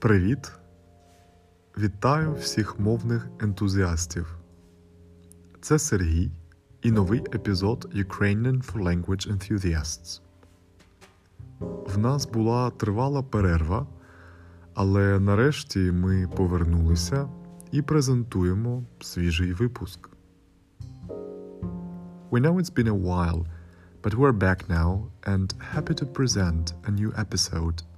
Привіт! Вітаю всіх мовних ентузіастів. Це Сергій і новий епізод Ukrainian for Language Enthusiasts. В нас була тривала перерва, але нарешті ми повернулися і презентуємо свіжий випуск. We know it's been a while, but we're back now and happy to present a new episode.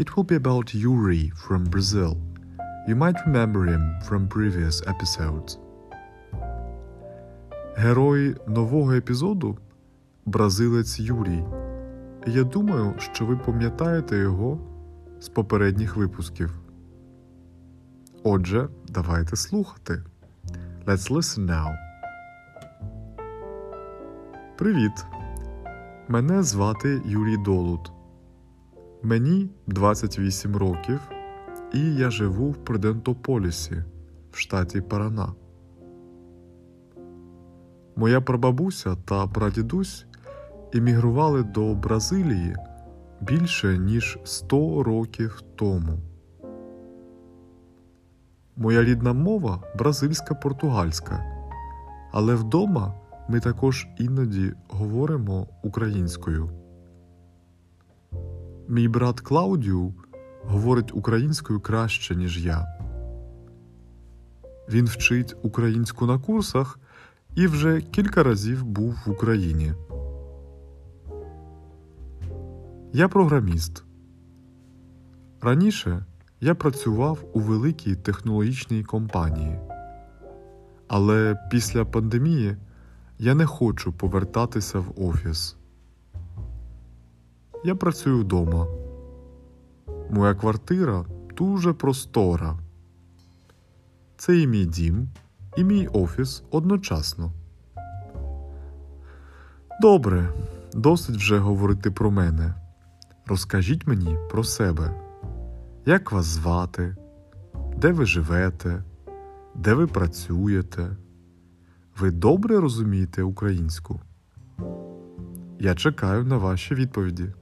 It will be about Yuri from Brazil. You might remember him from previous episodes. Герой нового епізоду бразилець Юрій. Я думаю, що ви пам'ятаєте його з попередніх випусків. Отже, давайте слухати. Let's listen now. Привіт! Мене звати Юрій Долут. Мені 28 років, і я живу в Прудентополісі в штаті Парана. Моя прабабуся та прадідусь іммігрували до Бразилії більше ніж 100 років тому. Моя рідна мова бразильська португальська, але вдома ми також іноді говоримо українською. Мій брат Клаудіу говорить українською краще, ніж я. Він вчить українську на курсах і вже кілька разів був в Україні. Я програміст. Раніше я працював у великій технологічній компанії, але після пандемії я не хочу повертатися в офіс. Я працюю вдома. Моя квартира дуже простора. Це і мій дім, і мій офіс одночасно. Добре, досить вже говорити про мене. Розкажіть мені про себе. Як вас звати? Де ви живете? Де ви працюєте? Ви добре розумієте українську? Я чекаю на ваші відповіді.